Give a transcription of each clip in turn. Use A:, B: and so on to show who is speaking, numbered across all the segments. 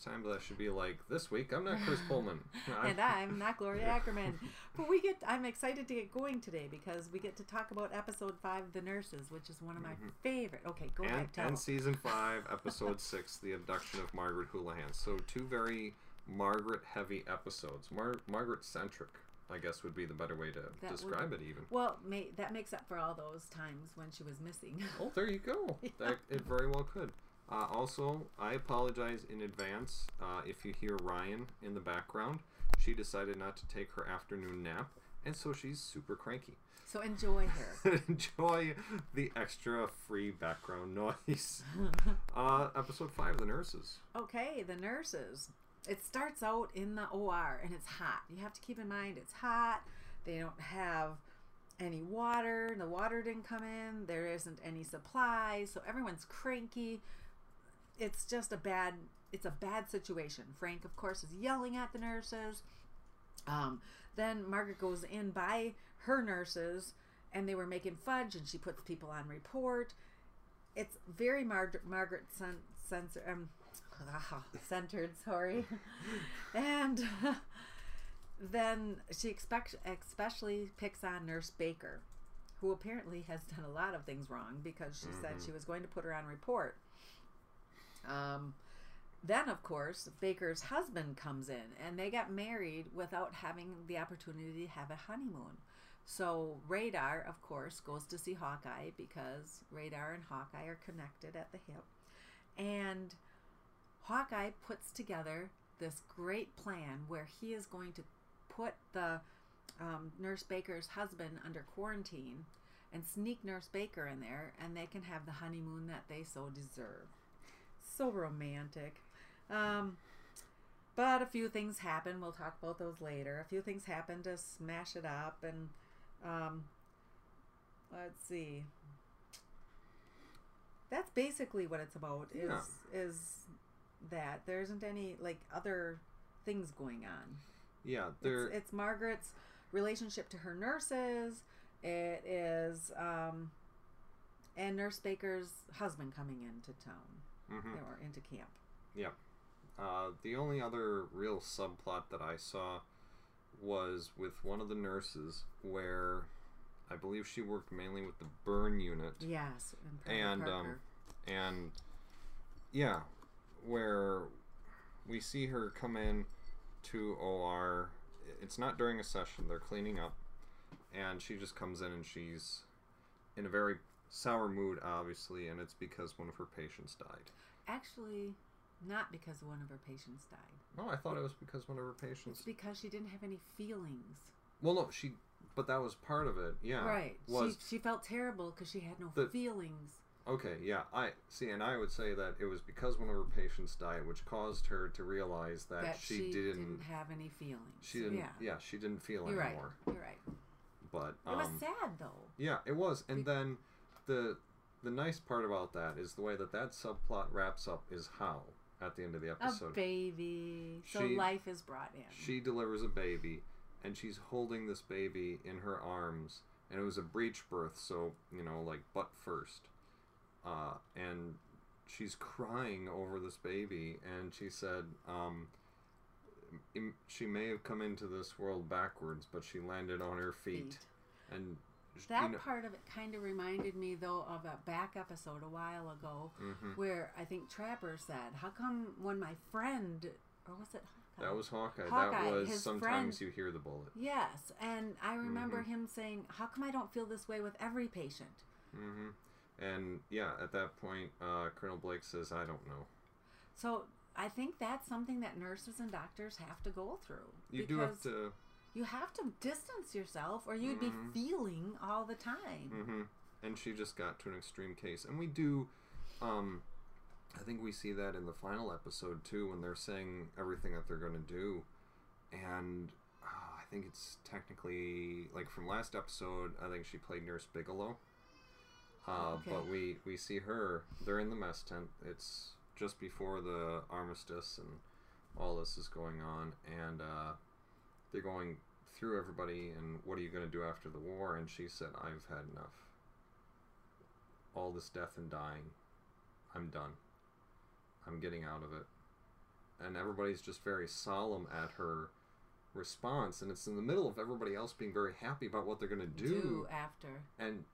A: Ackerman.
B: One of these times I should be like, this week I'm not Chris Pullman.
A: and I'm not Gloria Ackerman. but we get I'm excited to get going today because we get to talk about episode five, The Nurses, which is one of my mm-hmm. favorite. Okay, go
B: and,
A: ahead, tell.
B: and season five, episode six, the abduction of Margaret Houlihan. So two very Margaret heavy episodes. Mar- Margaret centric, I guess would be the better way to
A: That
B: describe
A: would-
B: it even.
A: Well, may, that makes up for all those times when she was missing.
B: Oh, there you go. That it very well could. Uh, also, I apologize in advance uh, if you hear Ryan in the background. She decided not to take her afternoon nap, and so she's super cranky.
A: so enjoy her.
B: Enjoy the extra free background noise. uh, episode five, the nurses.
A: Okay, the nurses. It starts out in the OR and it's hot. You have to keep in mind it's hot. They don't have any water. The water didn't come in. There isn't any supplies. So everyone's cranky. It's just a bad it's a bad situation. Frank of course is yelling at the nurses. Um, then Margaret goes in by her nurses and they were making fudge and she puts people on report it's very Mar- Margaret cen- censor, um, centered, sorry. and then she expect- especially picks on Nurse Baker, who apparently has done a lot of things wrong because she said she was going to put her on report. Um, then, of course, Baker's husband comes in, and they got married without having the opportunity to have a honeymoon. So, Radar, of course, goes to see Hawkeye because Radar and Hawkeye are connected at the hip. And Hawkeye puts together this great plan where he is going to put the um, Nurse Baker's husband under quarantine and sneak Nurse Baker in there, and they can have the honeymoon that they so deserve. So romantic. Um, but a few things happen. We'll talk about those later. A few things happen to smash it up, and um, let's see. That's basically what it's about. Is
B: Yeah.
A: is that there isn't any like other things going on.
B: Yeah, they're
A: It's, it's Margaret's relationship to her nurses. It is um, and Nurse Baker's husband coming into town
B: Mhm.
A: or into camp.
B: Yeah. Uh, the only other real subplot that I saw was with one of the nurses where I believe she worked mainly with the burn unit.
A: Yes, and,
B: and um and yeah, where we see her come in to OR. It's not during a session; they're cleaning up, and she just comes in and she's in a very sour mood, obviously, and it's because one of her patients died.
A: actually not because one of her patients died.
B: No, I thought it was because one of her patients.
A: It's because she didn't have any feelings.
B: Well, no, she, but that was part of it. Yeah,
A: right.
B: Was
A: she she felt terrible because she had no
B: The-
A: feelings.
B: okay. Yeah, I see, and I would say that it was because one of her patients died, which caused her to realize that,
A: That
B: she, didn't.
A: have any feelings.
B: she didn't.
A: Yeah.
B: Yeah. she didn't feel
A: You're
B: anymore.
A: right. You're right.
B: But
A: It
B: um,
A: was sad though.
B: yeah, it was. And then the the nice part about that is the way that that subplot wraps up is how at the end of the episode.
A: A baby. So life is brought in.
B: she delivers a baby and she's holding this baby in her arms and it was a breech birth so you know like butt first uh, and she's crying over this baby and she said um, she may have come into this world backwards but she landed on her feet,
A: Feet.
B: and
A: That
B: you know,
A: part of it kind of reminded me, though, of a back episode a while ago
B: Mm-hmm.
A: where I think Trapper said, How come when my friend, or was it Hawkeye?
B: that was Hawkeye.
A: Hawkeye,
B: that was sometimes
A: friend-
B: you hear the bullet.
A: Yes, and I remember
B: Mm-hmm.
A: him saying, How come I don't feel this way with every patient?
B: Mm-hmm. And yeah, at that point, uh, Colonel Blake says, "I don't know."
A: So I think that's something that nurses and doctors have to go through.
B: You do have to.
A: You have to distance yourself, or you'd
B: Mm-hmm.
A: be feeling all the time.
B: hmm And she just got to an extreme case, and we do. Um, I think we see that in the final episode too, when they're saying everything that they're going to do, and uh, I think it's technically like from last episode. I think she played Nurse Bigelow. Uh,
A: Okay.
B: But we we see her. They're in the mess tent. It's just before the armistice, and all this is going on, and uh, they're going through everybody. And what are you going to do after the war? And she said, "I've had enough. All this death and dying. I'm done." I'm getting out of it. And everybody's just very solemn at her response, and it's in the middle of everybody else being very happy about what they're going to do.
A: Do after.
B: And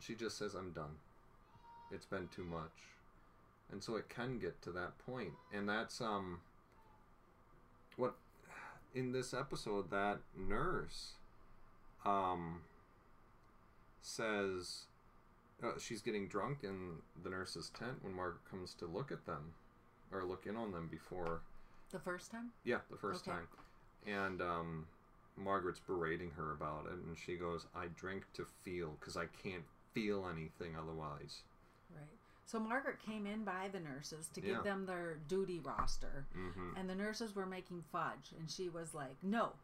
B: she just says, I'm done. It's been too much. And so it can get to that. And that's um what in this episode that nurse um says uh, she's getting drunk in the nurse's tent when Margaret comes to look at them or look in on them before
A: The first time?
B: yeah, the first
A: Okay.
B: time. And um, Margaret's berating her about it, and she goes, I drink to feel because I can't feel anything otherwise.
A: Right. So Margaret came in by the nurses to give
B: Yeah.
A: them their duty roster,
B: Mm-hmm.
A: and the nurses were making fudge, and she was like, "No,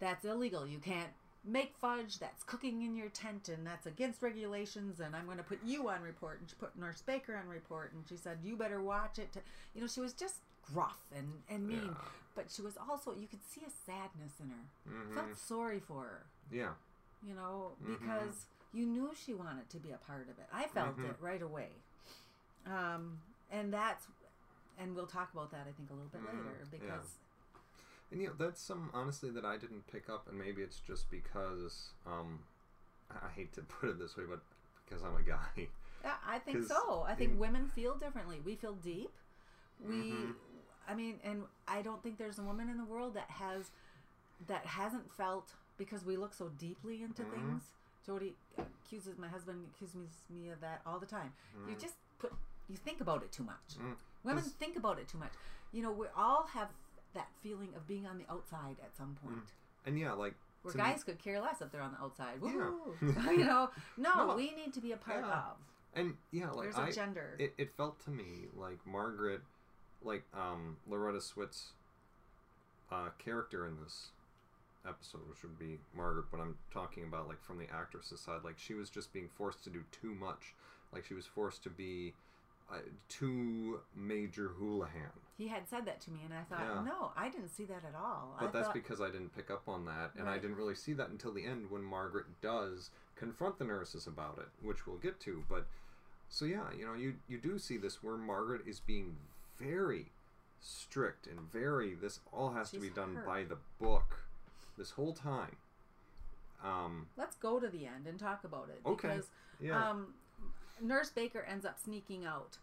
A: that's illegal. You can't make fudge. That's cooking in your tent, and that's against regulations. And I'm going to put you on report." And she put Nurse Baker on report, and she said, "You better watch it." To, you know, she was just gruff and and mean,
B: Yeah.
A: but she was also you could see a sadness in her.
B: Mm-hmm.
A: Felt sorry for her.
B: Yeah.
A: you know,
B: Mhm.
A: because you knew she wanted to be a part of it. I felt
B: Mhm.
A: it right away. Um, and that's, and we'll talk about that, I think, a little bit
B: Mhm.
A: later
B: Yeah.
A: because,
B: And you know, that's some honestly that I didn't pick up, and maybe it's just because um, I hate to put it this way, but because I'm a guy.
A: yeah, I think so. I think
B: in-
A: women feel differently. We feel deep. We,
B: Mhm.
A: I mean, and I don't think there's a woman in the world that has, that hasn't felt because we look so deeply into
B: Mhm.
A: things. Jody accuses my husband accuses me of that all the time. You
B: Mhm.
A: just put you think about it too much.
B: Mm.
A: Women think about it too much. You know, we all have that feeling of being on the outside at some point.
B: And yeah, like
A: Where
B: to me-
A: guys could care less if they're on the outside.
B: Yeah.
A: You know, no,
B: No.
A: we need to be a part
B: Yeah.
A: of.
B: and yeah, like
A: There's a
B: I,
A: gender.
B: it, it felt to me like Margaret, like um, Loretta Swit's uh, character in this episode, which would be Margaret, but I'm talking about like from the actress's side, like she was just being forced to do too much. Like she was forced to be uh, too major Houlihan.
A: he had said that to me, and I thought,
B: Yeah.
A: no, I didn't see that at all.
B: But
A: I
B: that's
A: thought,
B: because I didn't pick up on that, and I didn't really see that until the end when Margaret does confront the nurses about it, which we'll get to. But so yeah, you know, you you do see this where Margaret is being very strict and very this all has to be done
A: hurt.
B: by the book this whole time. Um,
A: let's go to the end and talk about it
B: Okay.
A: because
B: yeah,
A: um, Nurse Baker ends up sneaking out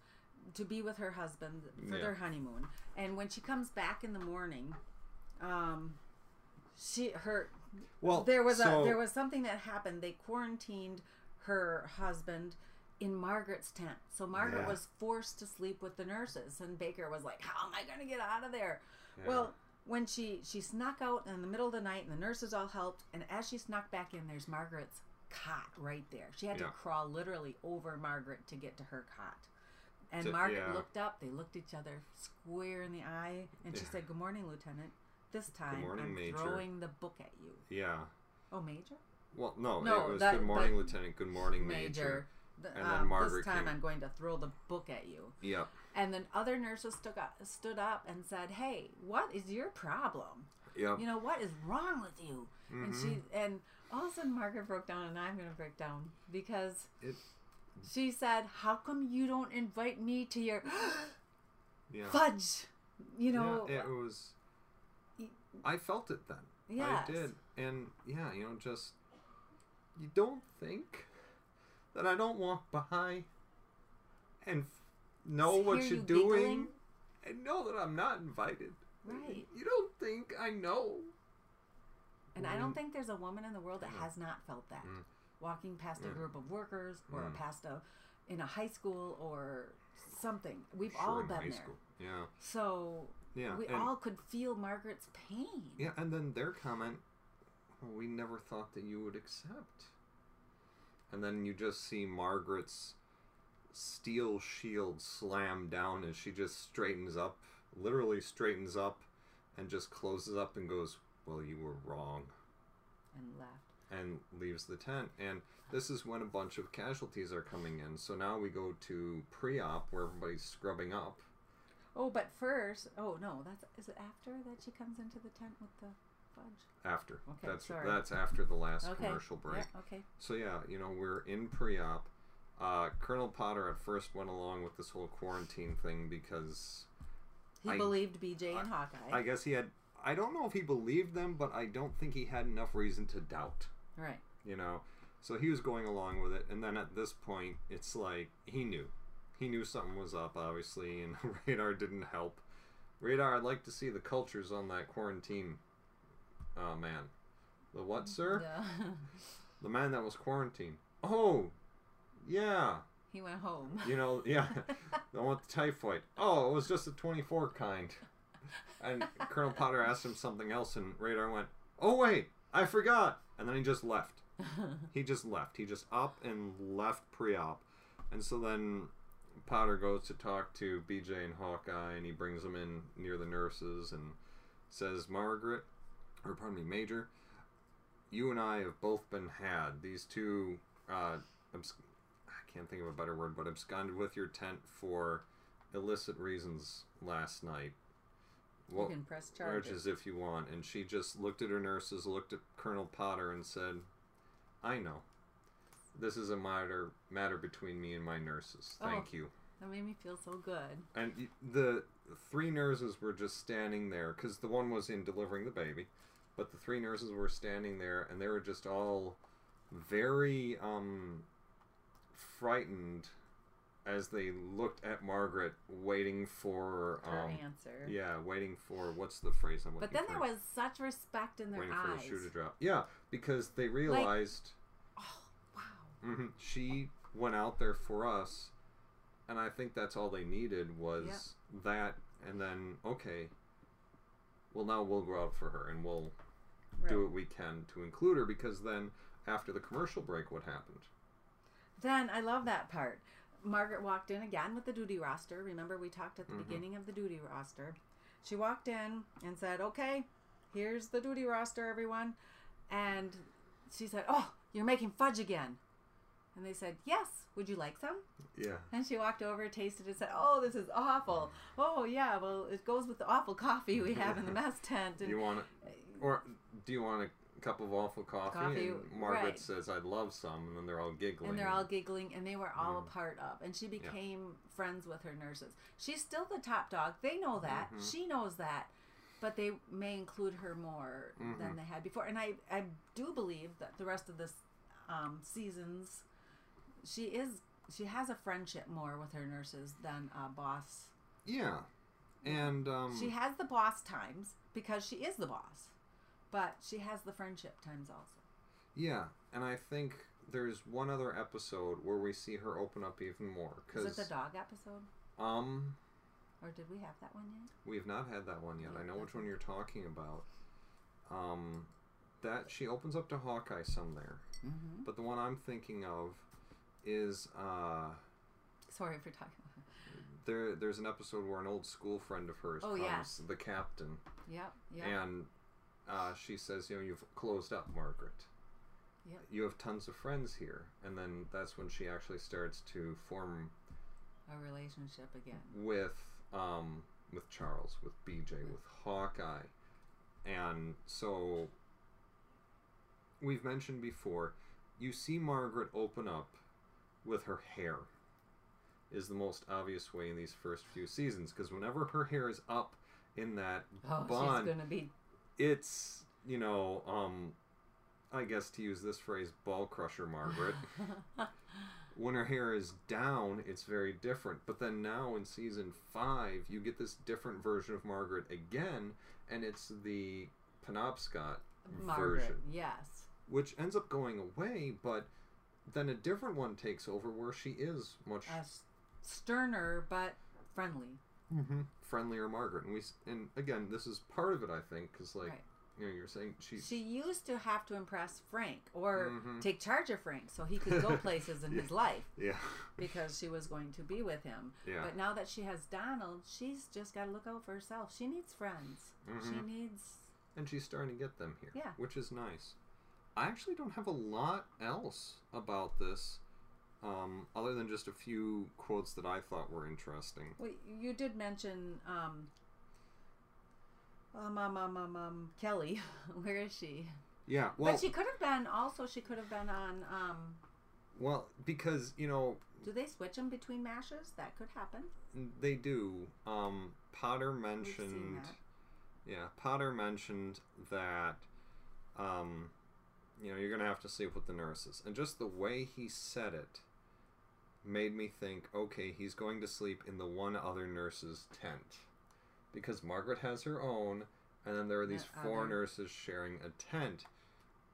A: to be with her husband for
B: Yeah.
A: their honeymoon, and when she comes back in the morning, um, she her
B: well,
A: there was
B: so,
A: a there was something that happened. They quarantined her husband in Margaret's tent, so Margaret
B: Yeah.
A: was forced to sleep with the nurses, and Baker was like, "How am I going to get out of there?"
B: yeah.
A: Well, when she she snuck out in the middle of the night, and the nurses all helped, and as she snuck back in, there's Margaret's cot right there. She had
B: Yeah.
A: to crawl literally over Margaret to get to her cot. And
B: To-
A: Margaret
B: yeah.
A: looked up. They looked each other square in the eye, and she said, "Good morning, Lieutenant. This time
B: morning,
A: I'm
B: Major."
A: throwing the book at you."
B: yeah.
A: Oh, Major.
B: Well, no,
A: No,
B: it was
A: that-
B: good morning, Lieutenant. Good morning, Major.
A: Major.
B: And then Margaret
A: this time
B: came.
A: I'm going to throw the book at you.
B: Yep.
A: And then other nurses stood up, stood up and said, "Hey, what is your problem?
B: Yep.
A: You know what is wrong with you?" And
B: Mhm.
A: she and all of a sudden Margaret broke down, and I'm going to break down because
B: It-
A: she said, "How come you don't invite me to your
B: yeah.
A: fudge?" You know,
B: yeah, it was. I felt it then.
A: Yes.
B: I did, and yeah, you know, just you don't think that I don't walk by and f- know what you're
A: you
B: doing
A: giggling?
B: and know that I'm not invited.
A: Right.
B: You don't think I know?
A: And I don't think there's a woman in the world that has not felt that.
B: Mm.
A: Walking past a
B: Mm.
A: group of workers or
B: Mm.
A: past a in a high school or something. We've
B: Sure,
A: all been
B: high
A: there.
B: school. Yeah,
A: So
B: yeah,
A: we
B: and,
A: all could feel Margaret's pain.
B: yeah, and then their comment, "We never thought that you would accept." And then you just see Margaret's steel shield slam down as she just straightens up, literally straightens up, and just closes up and goes, "Well, you were wrong,"
A: And left.
B: and leaves the tent. And this is when a bunch of casualties are coming in. So now we go to pre-op where everybody's scrubbing up.
A: Oh, but first, oh no, that's is it after that she comes into the tent with the fudge?
B: After
A: Okay,
B: that's
A: sorry.
B: that's after the last
A: Okay.
B: commercial break.
A: Yeah, okay.
B: So yeah, you know we're in pre-op, Uh, Colonel Potter at first went along with this whole quarantine thing because
A: He
B: I-
A: believed BJ and Hawkeye.
B: I guess he had. I don't know if he believed them, but I don't think he had enough reason to doubt.
A: right.
B: You know, so he was going along with it, and then at this point, it's like he knew, he knew something was up, obviously, and Radar didn't help. Radar, I'd like to see the cultures on that quarantine. Uh, man, the what, sir?
A: Yeah.
B: The man that was quarantined. Oh, yeah.
A: he went home.
B: You know, yeah. the one with the typhoid. Oh, it was just a 24 kind. And Colonel Potter asked him something else, and Radar went, Oh, wait, I forgot. And then he just left. He just left. He just up and left pre op. And so then Potter goes to talk to BJ and Hawkeye, and he brings them in near the nurses and says, Margaret, or pardon me, Major, you and I have both been had. These two, uh, abs- I can't think of a better word, but absconded with your tent for illicit reasons last night.
A: You can press charges.
B: charges if you want. And she just looked at her nurses, looked at Colonel Potter, and said, I know. This is a matter matter between me and my nurses. Thank
A: Oh.
B: you.
A: That made me feel so good.
B: And the three nurses were just standing there because the one was in delivering the baby, but the three nurses were standing there, and they were just all very um, frightened as they looked at Margaret, waiting for
A: Her
B: um,
A: answer.
B: yeah, waiting for what's the phrase I'm looking But
A: then
B: for?
A: there was such respect in their
B: waiting
A: eyes.
B: for the shoe to drop. Yeah, because they realized
A: Oh, wow.
B: mhm, she went out there for us, and I think that's all they needed was that, and then okay, well now we'll go out for her and we'll do what we can to include her because then after the commercial break, what happened?
A: Then I love that part. Margaret walked in again with the duty roster. Remember, we talked at the
B: Mhm.
A: beginning of the duty roster. She walked in and said, Okay, here's the duty roster, everyone. And she said, Oh, you're making fudge again. And they said, Yes, would you like some?
B: Yeah,
A: And she walked over, tasted it, said, Oh, this is awful. Oh, yeah, well, it goes with the awful coffee we have in the mess tent. And
B: you want it, or do you want a cup of awful coffee?
A: Coffee,
B: and Margaret
A: right.
B: says, "I'd love some," and then they're all giggling.
A: and they're all giggling and they were all
B: Mm.
A: a part of and she became friends with her nurses she's still the top dog they know that
B: Mhm.
A: she knows that but they may include her more
B: Mhm.
A: than they had before and i i do believe that the rest of this um, seasons she is she has a friendship more with her nurses than a boss
B: yeah, and um,
A: she has the boss times because she is the boss but she has the friendship times also
B: Yeah, and I think there's one other episode where we see her open up even more
A: is
B: because
A: it the dog episode
B: um
A: or did we have that one yet
B: we've not had that one yet. I know which one you're talking about. Um, that she opens up to Hawkeye some there,
A: mm-hmm.
B: but the one I'm thinking of is uh
A: sorry for talking
B: there. There's an episode where an old school friend of hers
A: Oh,
B: comes,
A: yes.
B: the captain,
A: Yep, yep.
B: and uh, she says, "You know, you've closed up, Margaret."
A: Yep.
B: You have tons of friends here, and then that's when she actually starts to form
A: a relationship again.
B: with um with Charles, with BJ, with Hawkeye. And so we've mentioned before, you see Margaret open up with her hair is the most obvious way in these first few seasons because whenever her hair is up in that
A: Oh,
B: bond,
A: she's gonna be.
B: It's you know um I guess to use this phrase ball crusher Margaret when her hair is down, it's very different. But then now in season five, you get this different version of Margaret again, and it's the Penobscott
A: Margaret,
B: version,
A: yes.
B: which ends up going away. But then a different one takes over where she is much
A: A sterner but friendly.
B: Mm-hmm. friendlier Margaret. And we and again, this is part of it, I think, because like
A: right.
B: you know, you're saying she.
A: She used to have to impress Frank or
B: Mhm.
A: take charge of Frank so he could go places in his life
B: yeah,
A: because she was going to be with him.
B: yeah,
A: But now that she has Donald, she's just got to look out for herself. She needs friends. She
B: Mhm.
A: needs.
B: and she's starting to get them here,
A: Yeah.
B: which is nice. I actually don't have a lot else about this, um, other than just a few quotes that I thought were interesting.
A: Well, you did mention um, um, um, um, um, um, Kelly. Where is she?
B: Yeah, well,
A: but she could have been also. She could have been on um,
B: Well, because you know
A: Do they switch them between mashes? That could happen.
B: they do. Um, Potter mentioned. Yeah, Potter mentioned that. Um, you know, you're gonna have to sleep with the nurses, and just the way he said it made me think, okay, he's going to sleep in the one other nurse's tent, because Margaret has her own, and then there are these
A: The
B: four
A: other.
B: nurses sharing a tent.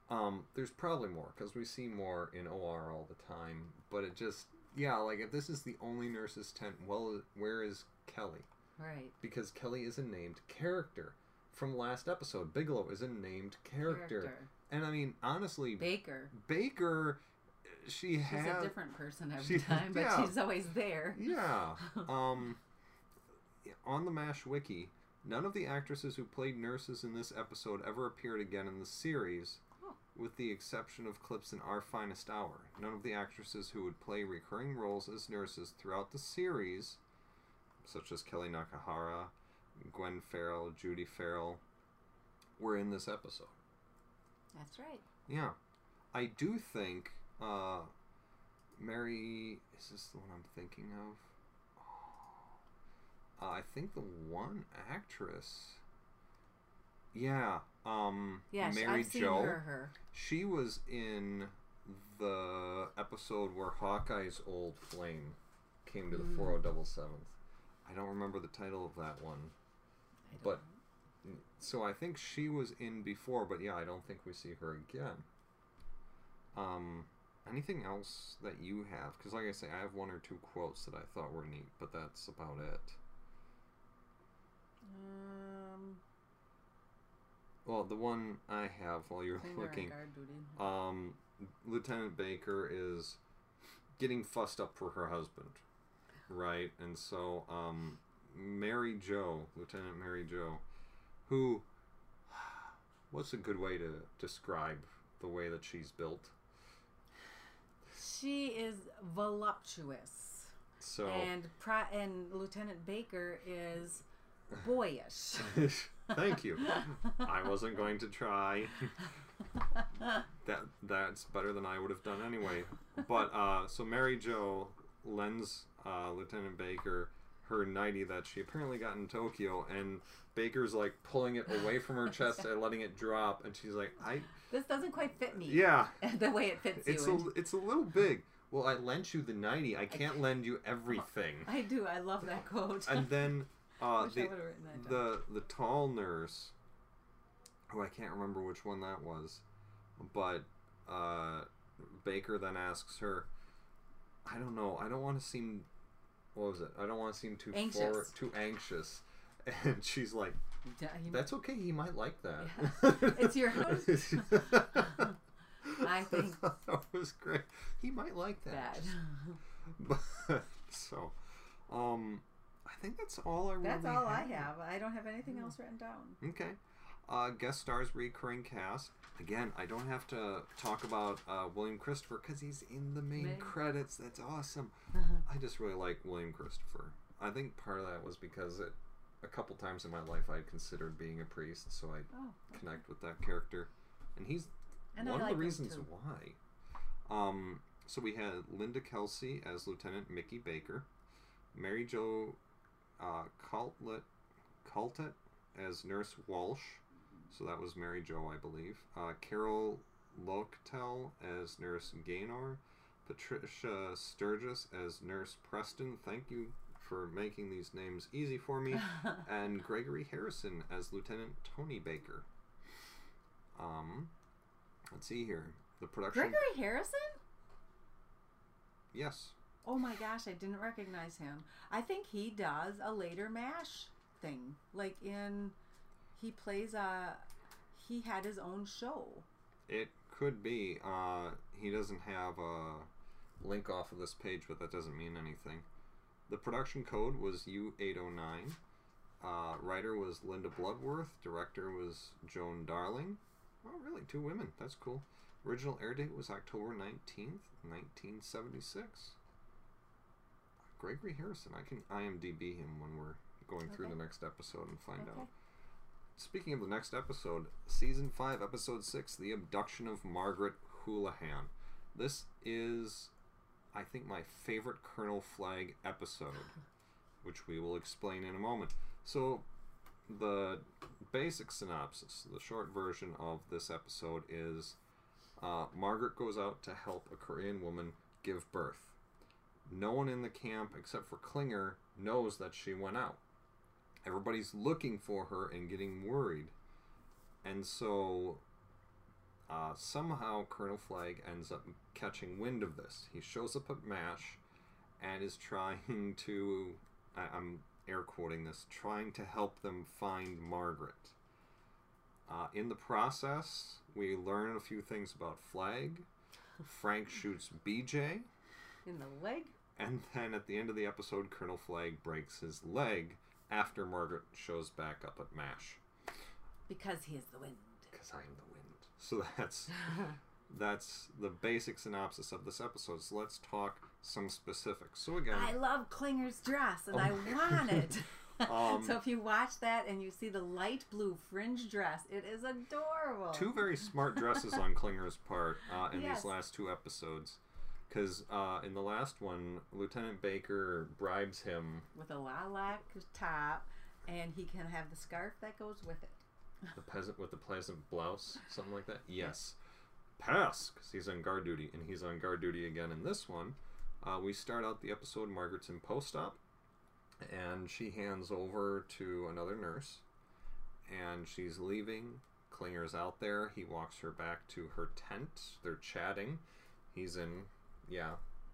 B: Um, there's probably more because we see more in OR all the time, but it just yeah, like if this is the only nurse's tent, well, where is Kelly?
A: Right.
B: because Kelly is a named character from last episode. Bigelow is a named character, and I mean honestly,
A: Baker.
B: Baker, she
A: She's
B: had
A: a different person every
B: she-
A: time, but
B: yeah.
A: she's always there.
B: yeah. Um, on the Mash wiki, none of the actresses who played nurses in this episode ever appeared again in the series.
A: Oh.
B: With the exception of clips in Our Finest Hour, none of the actresses who would play recurring roles as nurses throughout the series, such as Kellye Nakahara, Gwen Farrell, Judy Farrell, were in this episode.
A: That's right.
B: Yeah, I do think uh, Mary is this the one I'm thinking of? Uh, I think the one actress. Yeah, um,
A: Yeah,
B: Mary
A: I've seen
B: Jo.
A: her. Her.
B: She was in the episode where Hawkeye's old flame came to the
A: Mm.
B: 4077th. I don't remember the title of that one. But-
A: know.
B: So I think she was in before, but yeah, I don't think we see her again. Um, anything else that you have? Because like I say, I have one or two quotes that I thought were neat, but that's about it.
A: Um,
B: Well, the one I have while you're looking, um, Lieutenant Baker is getting fussed up for her husband, right? And so, um, Mary Jo, Lieutenant Mary Jo, who, what's a good way to describe the way that she's built?
A: She is voluptuous,
B: So,
A: and Pri- and Lieutenant Baker is boyish.
B: thank you. I wasn't going to try. that that's better than I would have done anyway. But uh, so Mary Jo lends uh, Lieutenant Baker her nightie that she apparently got in Tokyo, and Baker's like pulling it away from her chest and letting it drop, and she's like, "I
A: this doesn't quite fit me.
B: yeah,
A: the way it fits
B: it's
A: you.
B: a
A: and-
B: it's a little big." Well, I lent you the nightie. I can't lend you everything.
A: I do. I love that quote.
B: And then uh, the
A: would've written that down.
B: the the tall nurse, who I can't remember which one that was, but uh, Baker then asks her, "I don't know. I don't want to seem, what was it? I don't want to seem too
A: Anxious.
B: forward, too anxious." And she's like, "That's okay. He might like that."
A: It's your house. I think-
B: that was great. He might like that. But, so, um, I think that's all I really
A: That's all I have. I don't have anything else written down.
B: Okay. Uh, guest stars recurring cast. Again, I don't have to talk about uh, William Christopher because he's in the main
A: Main.
B: credits. That's awesome. I just really like William Christopher. I think part of that was because it, a couple times in my life I had considered being a priest, so I
A: Oh,
B: connect with that character, and he's
A: and
B: one
A: like
B: of the reasons why. Um, so we had Linda Kelsey as Lieutenant Mickey Baker, Mary Jo uh, as Nurse Walsh, so that was Mary Jo, I believe. Uh, Carol Locatell as Nurse Gaynor, Patricia Sturgis as Nurse Preston. Thank you for making these names easy for me. and Gregory Harrison as Lieutenant Tony Baker. Um, let's see here. The production.
A: Gregory Harrison?
B: Yes.
A: Oh my gosh, I didn't recognize him. I think he does a later MASH thing. Like in, he plays a, he had his own show.
B: It could be. Uh, he doesn't have a link off of this page, but that doesn't mean anything. The production code was U809. Uh, writer was Linda Bloodworth. Director was Joan Darling. Oh, really? Two women. That's cool. Original air date was October 19th, 1976. Gregory Harrison. I can IMDb him when we're going through the next episode and find
A: Okay.
B: out. Speaking of the next episode, season five, episode six, the abduction of Margaret Houlihan. This is, I think, my favorite Colonel Flagg episode, which we will explain in a moment. So, the basic synopsis, the short version of this episode is uh, Margaret goes out to help a Korean woman give birth. No one in the camp except for Klinger knows that she went out. Everybody's looking for her and getting worried. And so uh, somehow Colonel Flagg ends up catching wind of this. He shows up at MASH and is trying to, I, I'm air quoting this, trying to help them find Margaret. Uh, in the process, we learn a few things about Flagg. Frank shoots BJ.
A: In the leg?
B: And then at the end of the episode, Colonel Flagg breaks his leg after Margaret shows back up at MASH.
A: Because he is the wind.
B: Because I'm the wind. So that's that's the basic synopsis of this episode. So let's talk some specifics. So again,
A: I love Klinger's dress and
B: Oh
A: I want it.
B: Um,
A: so if you watch that and you see the light blue fringe dress, it is adorable.
B: two very smart dresses on Klinger's part uh, in
A: Yes.
B: these last two episodes. Because uh, in the last one, Lieutenant Baker bribes him
A: With a lilac top, and he can have the scarf that goes with it.
B: the peasant with the pleasant blouse, something like that. Yes, pass, because he's on guard duty, and he's on guard duty again in this one. Uh, we start out the episode. Margaret's in post-op, and she hands over to another nurse, and she's leaving. Klinger's out there. He walks her back to her tent. They're chatting. He's in, yeah,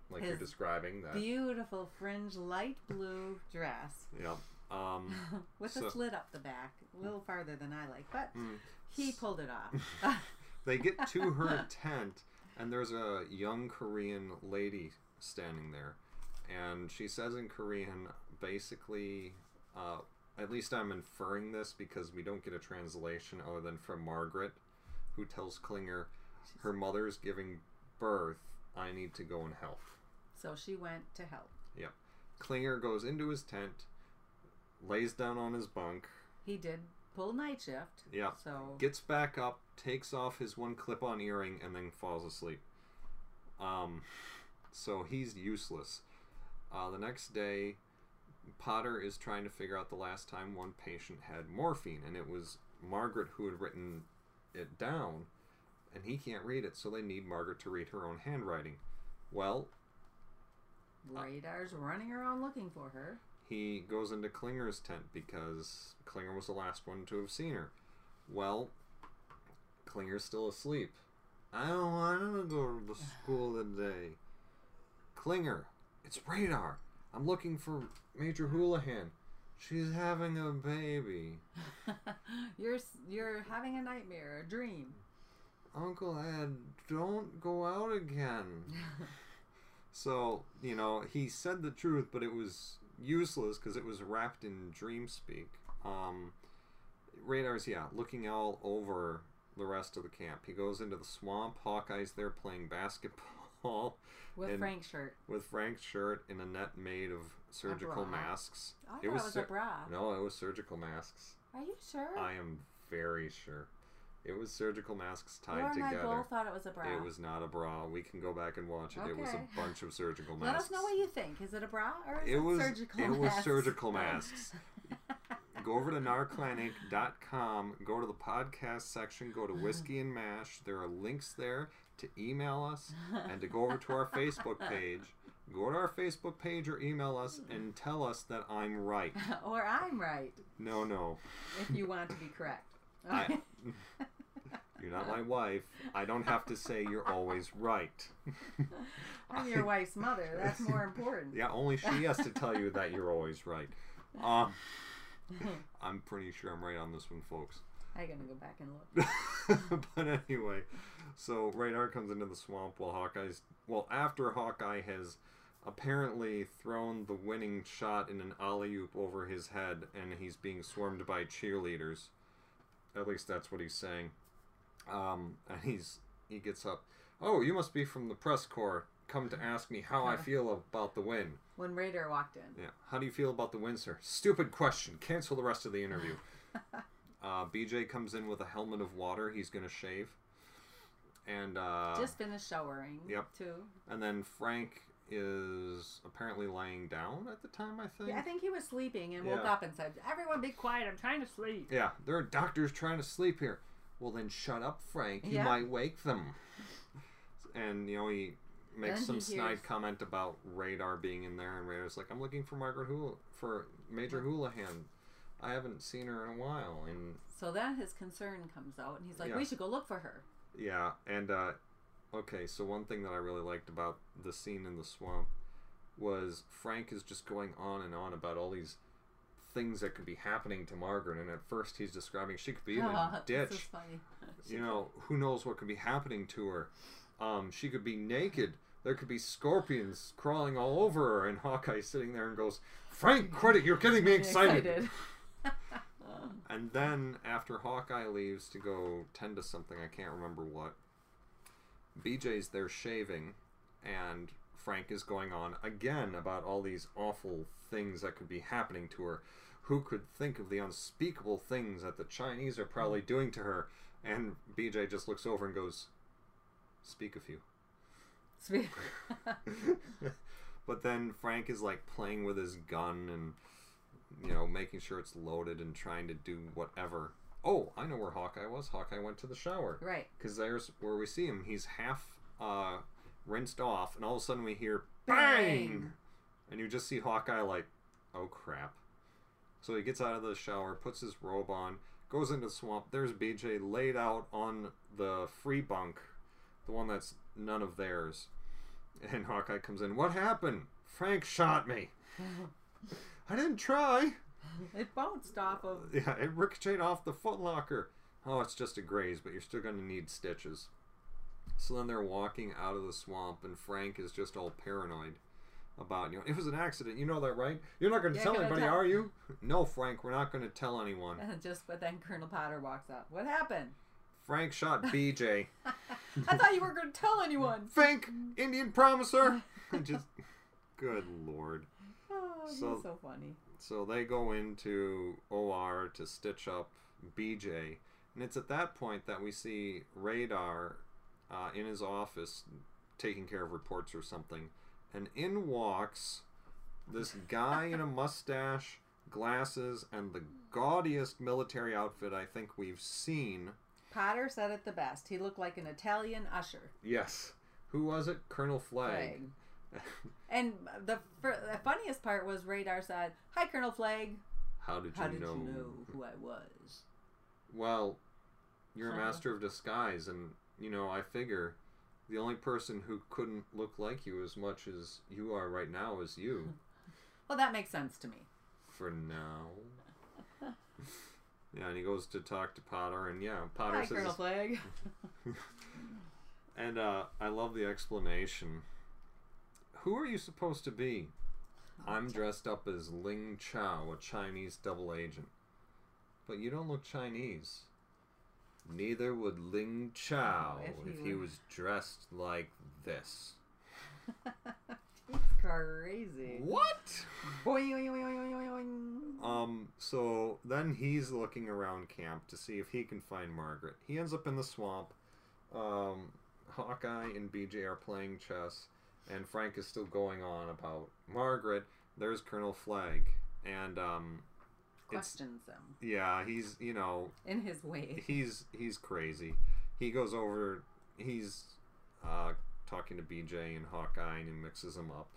B: like you're describing that.
A: Beautiful fringe light blue dress
B: Yep. Um,
A: with
B: So-
A: a slit up the back, a little farther than I like, but
B: mm.
A: he pulled it off.
B: They get to her tent, and there's a young Korean lady standing there. And she says in Korean, basically, uh, at least I'm inferring this because we don't get a translation other than from Margaret, who tells Klinger, her mother's giving birth, I need to go and help.
A: so she went to help.
B: Yep. Klinger goes into his tent, lays down on his bunk,
A: He did pull night shift.
B: Yep.
A: So
B: gets back up, takes off his one clip-on earring, and then falls asleep. Um, so he's useless. Uh, the next day, Potter is trying to figure out the last time one patient had morphine, and it was Margaret who had written it down, and he can't read it, so they need Margaret to read her own handwriting. Well, uh,
A: radar's running around looking for her.
B: he goes into Klinger's tent because Klinger was the last one to have seen her. Well, Klinger's still asleep. I don't want to go to the school today. Klinger, it's Radar. I'm looking for Major Houlihan. She's having a baby.
A: you're you're having a nightmare, a dream.
B: Uncle Ed, don't go out again. So, you know, he said the truth, but it was useless because it was wrapped in dream speak. Um, Radar's, yeah, looking all over the rest of the camp. He goes into the swamp. Hawkeye's there playing basketball
A: With Frank's shirt.
B: with Frank's shirt in a net made of surgical masks.
A: I thought
B: It
A: it
B: was
A: was,
B: sur-
A: a bra.
B: No, it was surgical masks.
A: Are you sure?
B: I am very sure. It was surgical masks tied
A: Laura and I
B: together.
A: both thought it was a bra.
B: It was not a bra. We can go back and watch it. It was a bunch of surgical masks.
A: Let us know what you think. Is it a bra or is
B: it
A: it,
B: was
A: surgical
B: it was
A: masks?
B: surgical masks. go over to narclaninc.com, go to the podcast section, go to Whiskey and Mash. There are links there to email us and to go over to our Facebook page. Go to our Facebook page or email us and tell us that I'm right.
A: or I'm right,
B: No, no.
A: if you want to be correct.
B: I, you're not my wife. I don't have to say you're always right.
A: I'm your wife's mother. That's more important.
B: Yeah, only she has to tell you that you're always right. Um, I'm pretty sure I'm right on this one, folks.
A: I gotta go back and look.
B: but anyway, so Radar comes into the swamp while Hawkeye's well after Hawkeye has apparently thrown the winning shot in an alley oop over his head and he's being swarmed by cheerleaders. At least that's what he's saying. Um, and he's he gets up. Oh, you must be from the press corps. Come to ask me how I feel about the win.
A: When Radar walked in.
B: Yeah. How do you feel about the win, sir? Stupid question. Cancel the rest of the interview. uh, BJ comes in with a helmet of water. He's going to shave. and uh,
A: Just finished showering.
B: Yep.
A: Too.
B: and then Frank is apparently laying down at the time. I think.
A: Yeah, I think he was sleeping and woke up and said, "Everyone, be quiet. I'm trying to sleep."
B: Yeah, there are doctors trying to sleep here. Well, then shut up, Frank. You
A: Yeah.
B: might wake them. And you know he makes some
A: he
B: snide comment about Radar being in there, and Radar's like, "I'm looking for Margaret Hula for Major Houlihan. I haven't seen her in a while." And
A: So then his concern comes out, and he's like,
B: Yeah.
A: "We should go look for her."
B: yeah, and uh, okay, so one thing that I really liked about the scene in the swamp was Frank is just going on and on about all these things that could be happening to Margaret, and at first he's describing she could be in a ditch.
A: This is funny.
B: you know, who knows what could be happening to her. Um, she could be naked. There could be scorpions crawling all over her, and Hawkeye sitting there and goes, "Frank, credit! You're getting me excited." And then after Hawkeye leaves to go tend to something, I can't remember what. BJ's there shaving, and Frank is going on again about all these awful things that could be happening to her. Who could think of the unspeakable things that the Chinese are probably doing to her? And BJ just looks over and goes, "Speak a few."
A: Sweet.
B: but then Frank is like playing with his gun and you know making sure it's loaded and trying to do whatever. Oh, I know where Hawkeye was. Hawkeye went to the shower
A: right.
B: because there's where we see him. He's half uh, rinsed off, and all of a sudden we hear bang,
A: Bang.
B: and you just see Hawkeye like, oh crap. So he gets out of the shower, puts his robe on, goes into the swamp. There's BJ laid out on the free bunk, the one that's none of theirs. And Hawkeye comes in. What happened? Frank shot me. I didn't try.
A: It bounced off of.
B: Yeah, it ricocheted off the footlocker. Oh, it's just a graze, but you're still going to need stitches. So then they're walking out of the swamp, and Frank is just all paranoid about, you it was an accident. You know that, right? You're not going to tell anybody,
A: tell-
B: are you? No, Frank, we're not going to tell anyone.
A: And just but then Colonel Potter walks up. What happened?
B: Frank shot BJ.
A: I thought you weren't going to tell anyone.
B: Fink, Indian promiser. just, good lord.
A: Oh, he's
B: So-
A: so funny.
B: So they go into OR to stitch up BJ, and it's at that point that we see Radar uh, in his office taking care of reports or something, and in walks this guy in a mustache, glasses, and the gaudiest military outfit I think we've seen.
A: Potter said it the best. He looked like an Italian usher.
B: Yes. Who was it? Colonel Flagg.
A: Flagg. And the the funniest part was Radar said, "Hi, Colonel Flagg.
B: How did you
A: did
B: know?
A: you know who I was?"
B: Well, you're a master of disguise, and you know, I figure the only person who couldn't look like you as much as you are right now is you.
A: Well, that makes sense to me.
B: For now. yeah, and he goes to talk to Potter, and yeah, Potter
A: Hi,
B: says,
A: Colonel Flagg.
B: and uh, I love the explanation. Who are you supposed to be? I'm dressed up as Ling Chao, a Chinese double agent. But you don't look Chinese. Neither would Ling Chao
A: if
B: if,
A: he
B: he was dressed like this.
A: He's crazy.
B: What?
A: Boing, boing, boing.
B: Um, so then he's looking around camp to see if he can find Margaret. He ends up in the swamp. Um, Hawkeye and BJ are playing chess, and Frank is still going on about Margaret. There's Colonel Flagg, and um, it's
A: Questions him
B: yeah, he's you know
A: in his way.
B: he's he's crazy. He goes over. He's uh, talking to BJ and Hawkeye, and he mixes them up.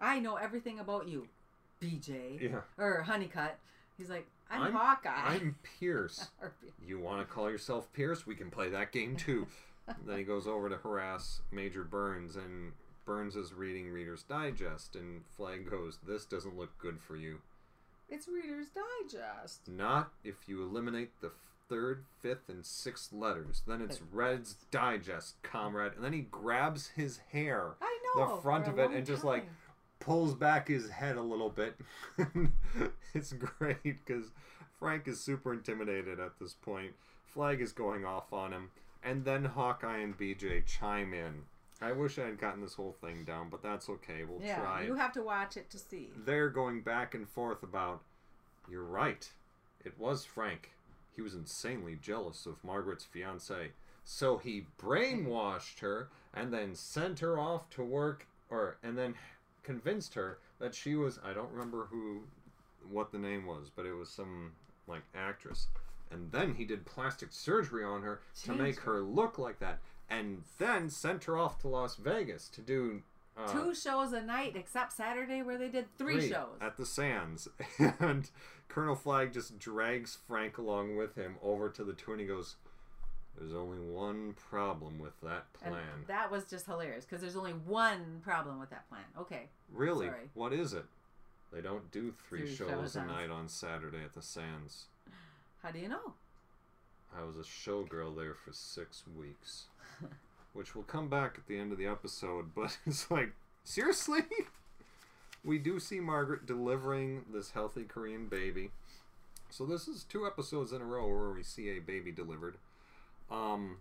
A: I know everything about you, BJ
B: Yeah,
A: or Honeycutt. He's like, I'm,
B: I'm-
A: Hawkeye.
B: I'm Pierce. You want to call yourself Pierce? We can play that game too. then he goes over to harass Major Burns, and Burns is reading Reader's Digest, and Flagg goes, This doesn't look good for you.
A: It's Reader's Digest.
B: Not if you eliminate the third, fifth, and sixth letters. Then it's Red's Digest, comrade. And then he grabs his hair,
A: I know.
B: the front of it, and just like pulls back his head a little bit. it's great because Frank is super intimidated at this point. Flagg is going off on him, and then Hawkeye and BJ chime in. I wish I had gotten this whole thing down, but that's okay. We'll
A: yeah,
B: try.
A: you
B: it.
A: have to watch it to see.
B: They're going back and forth about. You're right. It was Frank. He was insanely jealous of Margaret's fiance. So he brainwashed her and then sent her off to work, or and then convinced her that she was I don't remember who, what the name was, but it was some like actress. And then he did plastic surgery on her to make
A: her
B: look like that, and then sent her off to Las Vegas to do uh,
A: Two shows a night, except Saturday where they did three, shows.
B: at the Sands, and Colonel Flagg just drags Frank along with him over to the tour, and he goes, "There's only one problem with that
A: And
B: plan.
A: that was just hilarious because there's only one problem with that plan. Okay.
B: really?
A: sorry.
B: What is it? They don't do three,
A: Three
B: shows,
A: shows
B: a night on Saturday at the Sands.
A: How do you know?
B: I was a showgirl there for six weeks, which will come back at the end of the episode. But it's like, seriously, we do see Margaret delivering this healthy Korean baby. So this is two episodes in a row where we see a baby delivered. Um,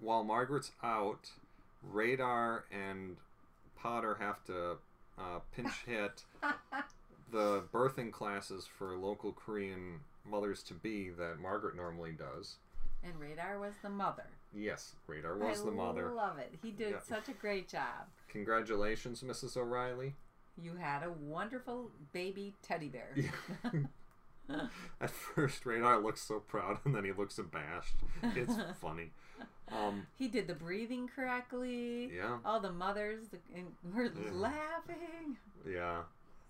B: while Margaret's out, Radar and Potter have to uh, pinch hit the birthing classes for local Korean mothers to be that Margaret normally does.
A: And Radar was the mother.
B: Yes, Radar was
A: I
B: the mother.
A: I love it. He did
B: Yeah.
A: such a great job.
B: Congratulations, Mrs. O'Reilly.
A: You had a wonderful baby teddy bear.
B: At first, Radar looks so proud, and then he looks abashed. It's funny. Um,
A: he did the breathing correctly.
B: yeah,
A: All the mothers the, were
B: Yeah.
A: laughing.
B: yeah.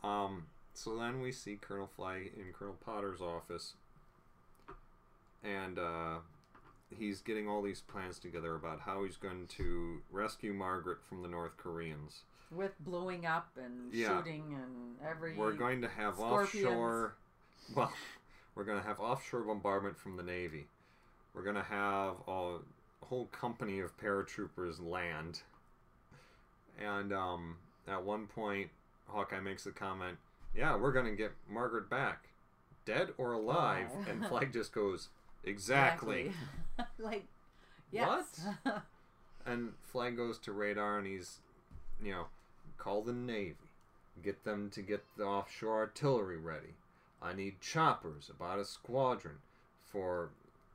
B: Um, so then we see Colonel Flagg in Colonel Potter's office, and uh, he's getting all these plans together about how he's going to rescue Margaret from the North Koreans.
A: With blowing up and
B: Yeah.
A: shooting and every.
B: We're going to have
A: Scorpions.
B: offshore. Well, we're going to have offshore bombardment from the Navy. We're going to have a whole company of paratroopers land. And um, at one point, Hawkeye makes a comment, "Yeah, we're going to get Margaret back, dead or alive."
A: Oh.
B: And Flagg just goes, "Exactly."
A: like, yes.
B: And Flagg goes to radar and he's, you know, call the Navy. Get them to get the offshore artillery ready. I need choppers, about a squadron, for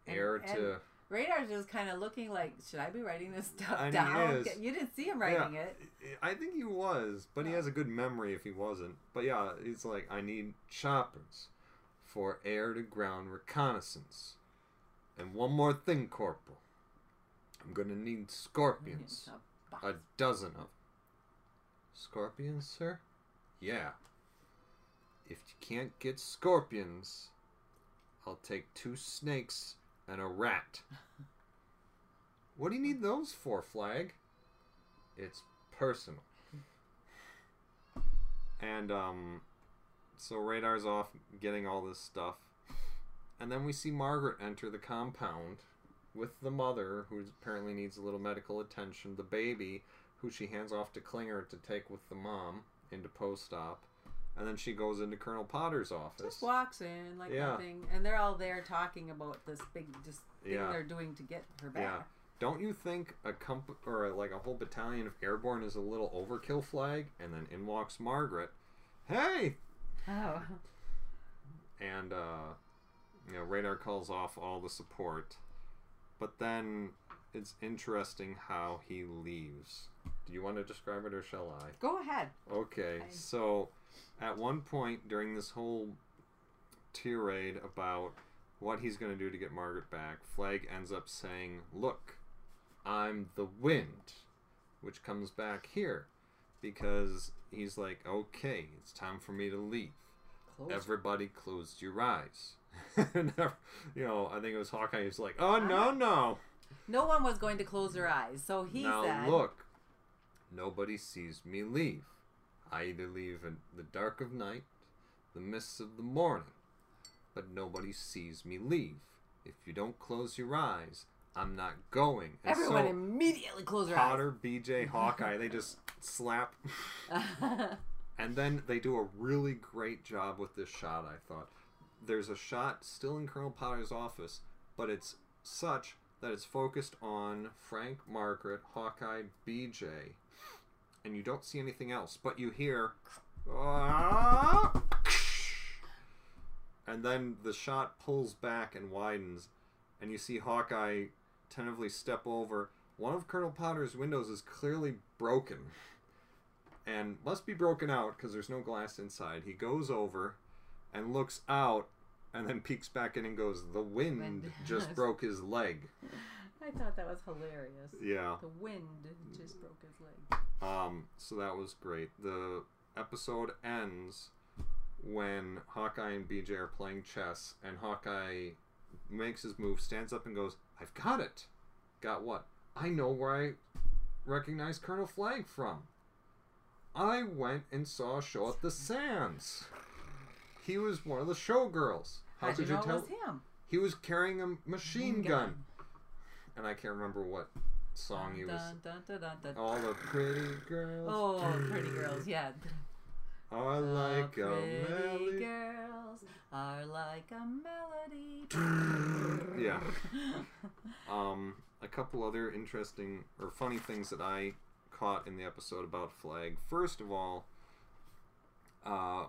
A: And-
B: air
A: and
B: to.
A: Radar's just kind of looking like, should I be writing this stuff
B: And
A: down? You didn't see him writing it.
B: I think he was, but he has a good memory if he wasn't. But yeah, he's like, I need choppers for air to ground reconnaissance. And one more thing, Corporal. I'm gonna need scorpions.
A: A
B: A dozen of scorpions, sir? Yeah. If you can't get scorpions, I'll take two snakes and a rat. What do you need those for, Flagg? It's personal. And um so Radar's off getting all this stuff. And then we see Margaret enter the compound with the mother, who apparently needs a little medical attention, the baby, who she hands off to Klinger to take with the mom into post op. And then she goes into Colonel Potter's office.
A: Just walks in like
B: Yeah.
A: nothing, and they're all there talking about this big just thing
B: Yeah.
A: they're doing to get her back. Yeah.
B: Don't you think a comp or like a whole battalion of airborne is a little overkill Flagg? And then in walks Margaret. Hey!
A: Oh,
B: And uh you know, radar calls off all the support. But then it's interesting how he leaves. Do you want to describe it or shall I?
A: go ahead.
B: Okay,
A: I-
B: so at one point during this whole tirade about what he's going to do to get Margaret back, Flagg ends up saying, Look, I'm the wind, which comes back here because he's like, Okay, it's time for me to leave.
A: Close.
B: Everybody closed your eyes. You know, I think it was Hawkeye. He's like, Oh, no, no.
A: no one was going to close their eyes, so he
B: now
A: said,
B: look, nobody sees me leave. I either leave in the dark of night, the mists of the morning, but nobody sees me leave. If you don't close your eyes, I'm not going. And
A: Everyone
B: so
A: immediately close their eyes.
B: Potter, BJ, Hawkeye, they just slap, and then they do a really great job with this shot. I thought there's a shot still in Colonel Potter's office, but it's such that it's focused on Frank, Margaret, Hawkeye, BJ, and you don't see anything else, but you hear. And then the shot pulls back and widens, and you see Hawkeye tentatively step over. One of Colonel Potter's windows is clearly broken and must be broken out because there's no glass inside. He goes over and looks out and then peeks back in and goes, The wind
A: Wind.
B: just broke his leg.
A: I thought that was hilarious.
B: Yeah.
A: The wind just broke his leg.
B: Um, so that was great. The episode ends when Hawkeye and BJ are playing chess, and Hawkeye makes his move, stands up, and goes, I've got it. Got what? I know where I recognize Colonel Flagg from. I went and saw a show at the Sands. He was one of the showgirls. How
A: How'd
B: could
A: you
B: you, tell?
A: it was him?
B: He was carrying a machine gun. And I can't remember what song he was.
A: Dun, dun, dun.
B: All the pretty girls.
A: Oh, pretty girls, yeah.
B: are like a melody.
A: girls are like a melody.
B: Yeah. Um, a couple other interesting or funny things that I caught in the episode about Flagg. First of all, uh,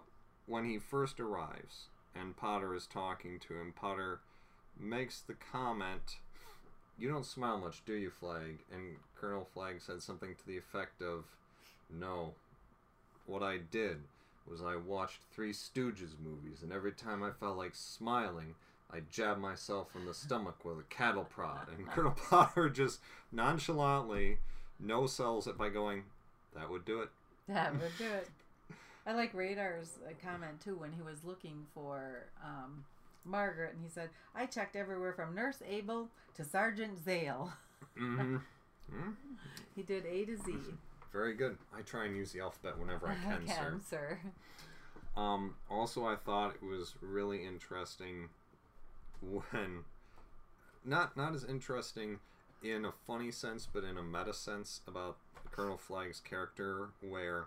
B: when he first arrives and Potter is talking to him, Potter makes the comment, "You don't smile much, do you, Flagg?" And Colonel Flagg said something to the effect of, "No, what I did was I watched Three Stooges movies, and every time I felt like smiling." I jabbed myself in the stomach with a cattle prod, and Colonel Potter just nonchalantly no sells it by going, "That would do it."
A: That would do it. I like Radar's uh, comment too when he was looking for um, Margaret, and he said, "I checked everywhere from Nurse Abel to Sergeant Zale.
B: Mm-hmm.
A: He did A to Z."
B: Very good. I try and use the alphabet whenever I can, sir.
A: sir.
B: Um, also, I thought it was really interesting when not not as interesting in a funny sense, but in a meta sense about Colonel Flagg's character, where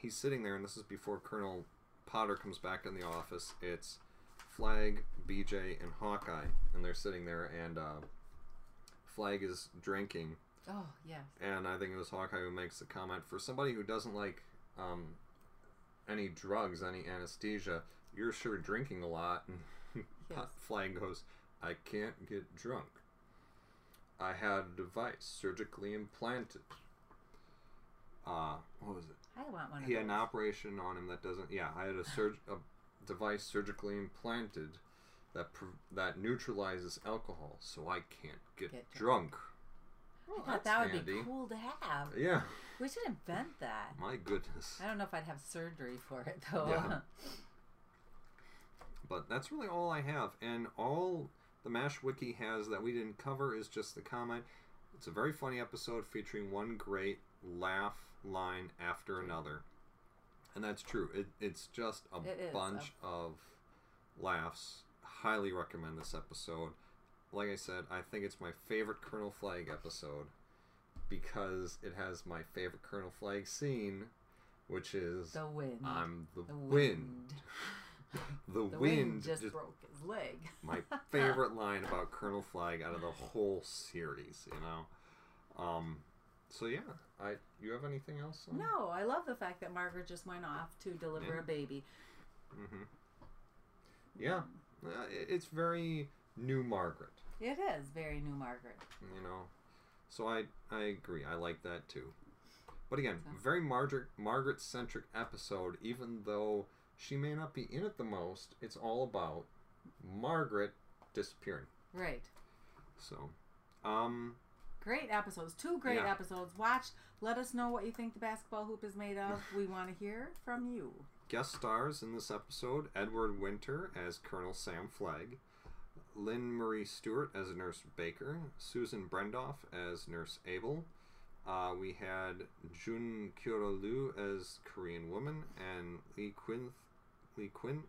B: he's sitting there, and this is before Colonel Potter comes back in the office. It's Flagg, BJ, and Hawkeye, and they're sitting there, and uh, Flagg is drinking,
A: Oh yes.
B: and I think it was Hawkeye who makes the comment for somebody who doesn't like um, any drugs, any anesthesia. You're sure drinking a lot, and
A: Yes.
B: Flagg goes, "I can't get drunk. I had a device surgically implanted." Uh, what was it?
A: I want one.
B: He
A: of
B: had an operation on him that doesn't. Yeah, I had a surg a device surgically implanted that that neutralizes alcohol, so I can't get,
A: Get
B: drunk.
A: Oh, I
B: Oh,
A: thought that would
B: handy.
A: be cool to have.
B: Yeah,
A: We should invent that.
B: my goodness.
A: I don't know if I'd have surgery for it though.
B: Yeah. But that's really all I have, and all the Mash Wiki has that we didn't cover is just the comment. It's a very funny episode featuring one great laugh line after another, and that's true. It, it's just a
A: It
B: bunch of laughs. Highly recommend this episode. Like I said, I think it's my favorite Colonel Flagg episode because it has my favorite Colonel Flagg scene, which is
A: the wind.
B: I'm the,
A: the
B: wind. The,
A: The
B: wind,
A: wind just,
B: just
A: broke his leg.
B: my favorite line about Colonel Flagg out of the whole series, you know. Um, so yeah, I you have anything else? On?
A: No, I love the fact that Margaret just went off to deliver
B: Yeah.
A: a baby.
B: Mm-hmm. Yeah, uh, it- it's very new Margaret,
A: It is very new Margaret.
B: you know. So I I agree. I like that too. But again,
A: So-
B: very Margaret Margaret centric episode. Even though she may not be in it the most, it's all about Margaret disappearing.
A: Right.
B: So, um,
A: Great episodes. Two great
B: Yeah.
A: episodes. Watch. Let us know what you think the basketball hoop is made of. We want to hear from you.
B: Guest stars in this episode Edward Winter as Colonel Sam Flagg, Lynne Marie Stewart as Nurse Baker, Susan Brendoff as Nurse Abel. Uh, we had Jun Kyoro as Korean woman, and Lee Quinn, Lee Quinn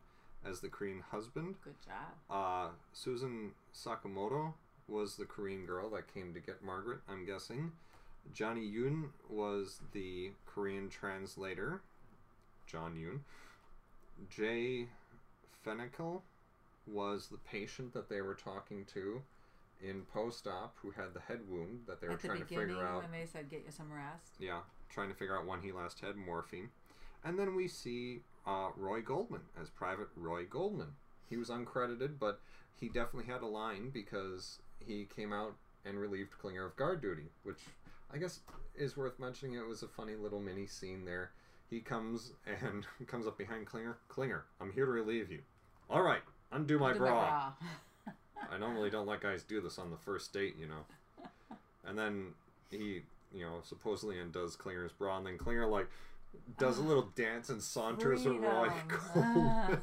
B: as the Korean husband.
A: Good job.
B: Uh, Susan Sakamoto was the Korean girl that came to get Margaret, I'm guessing. Johnny Yoon was the Korean translator. John Yoon. Jay Fenichel was the patient that they were talking to in post op who had the head wound that they were
A: At the
B: trying to figure out.
A: when they said get you some rest.
B: Yeah, trying to figure out when he last had morphine. And then we see uh, Roy Goldman as Private Roy Goldman. He was uncredited, but he definitely had a line because he came out and relieved Klinger of guard duty, which I guess is worth mentioning. It was a funny little mini scene there. He comes and comes up behind Klinger. Klinger, I'm here to relieve you. All right, undo my
A: Do
B: bra.
A: the
B: I normally don't let guys do this on the first date, you know. And then he, you know, supposedly undoes Klinger's bra, and then Klinger like does a little dance and saunters away.
A: Ah.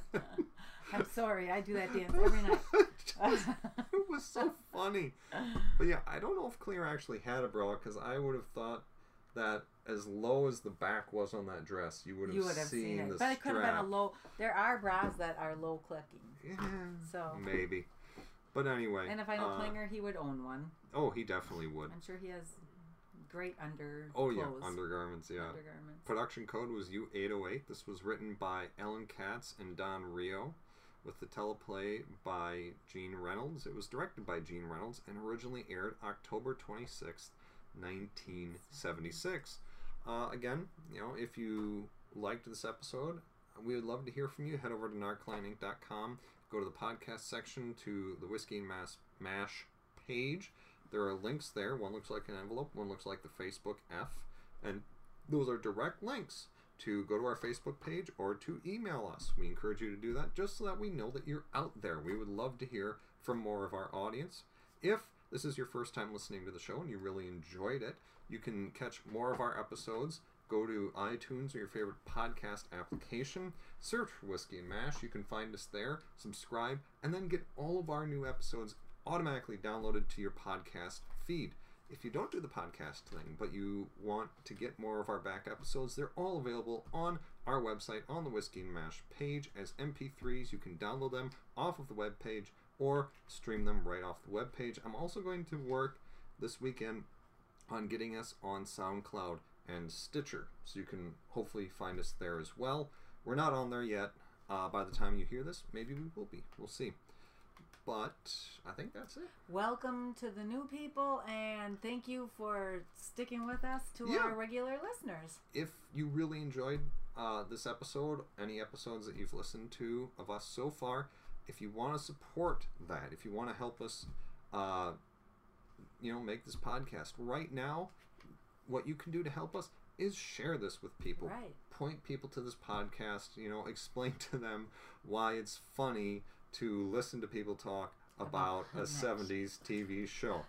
A: I'm sorry, I do that dance every night.
B: It was so funny. But yeah, I don't know if Clear actually had a bra because I would have thought that as low as the back was on that dress, you would have,
A: you would have
B: seen,
A: seen it,
B: the
A: but it could have been a low. There are bras that are low clicking,
B: Yeah,
A: so.
B: maybe. But anyway.
A: And if I know
B: uh,
A: Klinger, he would own one.
B: Oh, he definitely would.
A: I'm sure he has great under.
B: Oh yeah, undergarments. Yeah.
A: undergarments.
B: Production code was U808. This was written by Allan Katz and Don Reo, with the teleplay by Gene Reynolds. It was directed by Gene Reynolds and originally aired October 26th, 1976. Uh, again, you know, if you liked this episode, we would love to hear from you. Head over to narclininc.com, go to the podcast section to the Whiskey and Mass MASH page. There are links there. One looks like an envelope, one looks like the Facebook F, and those are direct links to go to our Facebook page or to email us. We encourage you to do that just so that we know that you're out there. We would love to hear from more of our audience. If this is your first time listening to the show and you really enjoyed it, you can catch more of our episodes. Go to iTunes or your favorite podcast application, search for Whiskey and Mash. You can find us there, subscribe, and then get all of our new episodes automatically downloaded to your podcast feed. If you don't do the podcast thing, but you want to get more of our back episodes, they're all available on our website on the Whiskey and Mash page as MP3s. You can download them off of the web page or stream them right off the web page. I'm also going to work this weekend on getting us on SoundCloud and Stitcher, so you can hopefully find us there as well. We're not on there yet. Uh, by the time you hear this, maybe we will be. We'll see. But I think that's it.
A: Welcome to the new people, and thank you for sticking with us to
B: Yeah.
A: our regular listeners.
B: if you really enjoyed uh, this episode, any episodes that you've listened to of us so far, if you want to support that, if you want to help us, uh, you know, make this podcast right now, what you can do to help us is share this with people.
A: Right.
B: Point people to this podcast. You know, explain to them why it's funny to listen to people talk about a '70s TV show.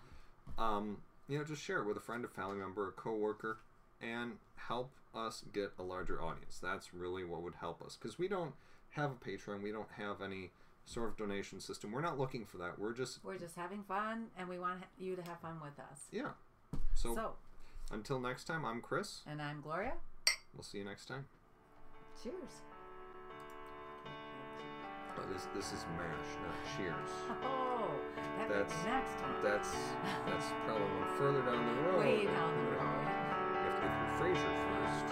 B: Um, you know, just share it with a friend, a family member, a coworker, and help us get a larger audience. That's really what would help us because we don't have a Patreon. We don't have any sort of donation system. We're not looking for that. We're just
A: We're just having fun, and we want you to have fun with us.
B: yeah. So,
A: So,
B: until next time, I'm Chris.
A: and I'm Gloria.
B: We'll see you next time.
A: Cheers.
B: Oh, this this is Mash, not Cheers.
A: Oh, that
B: That's-
A: next time.
B: That's that's probably one further down the road.
A: Way down the road.
B: You have to go through Frasier first,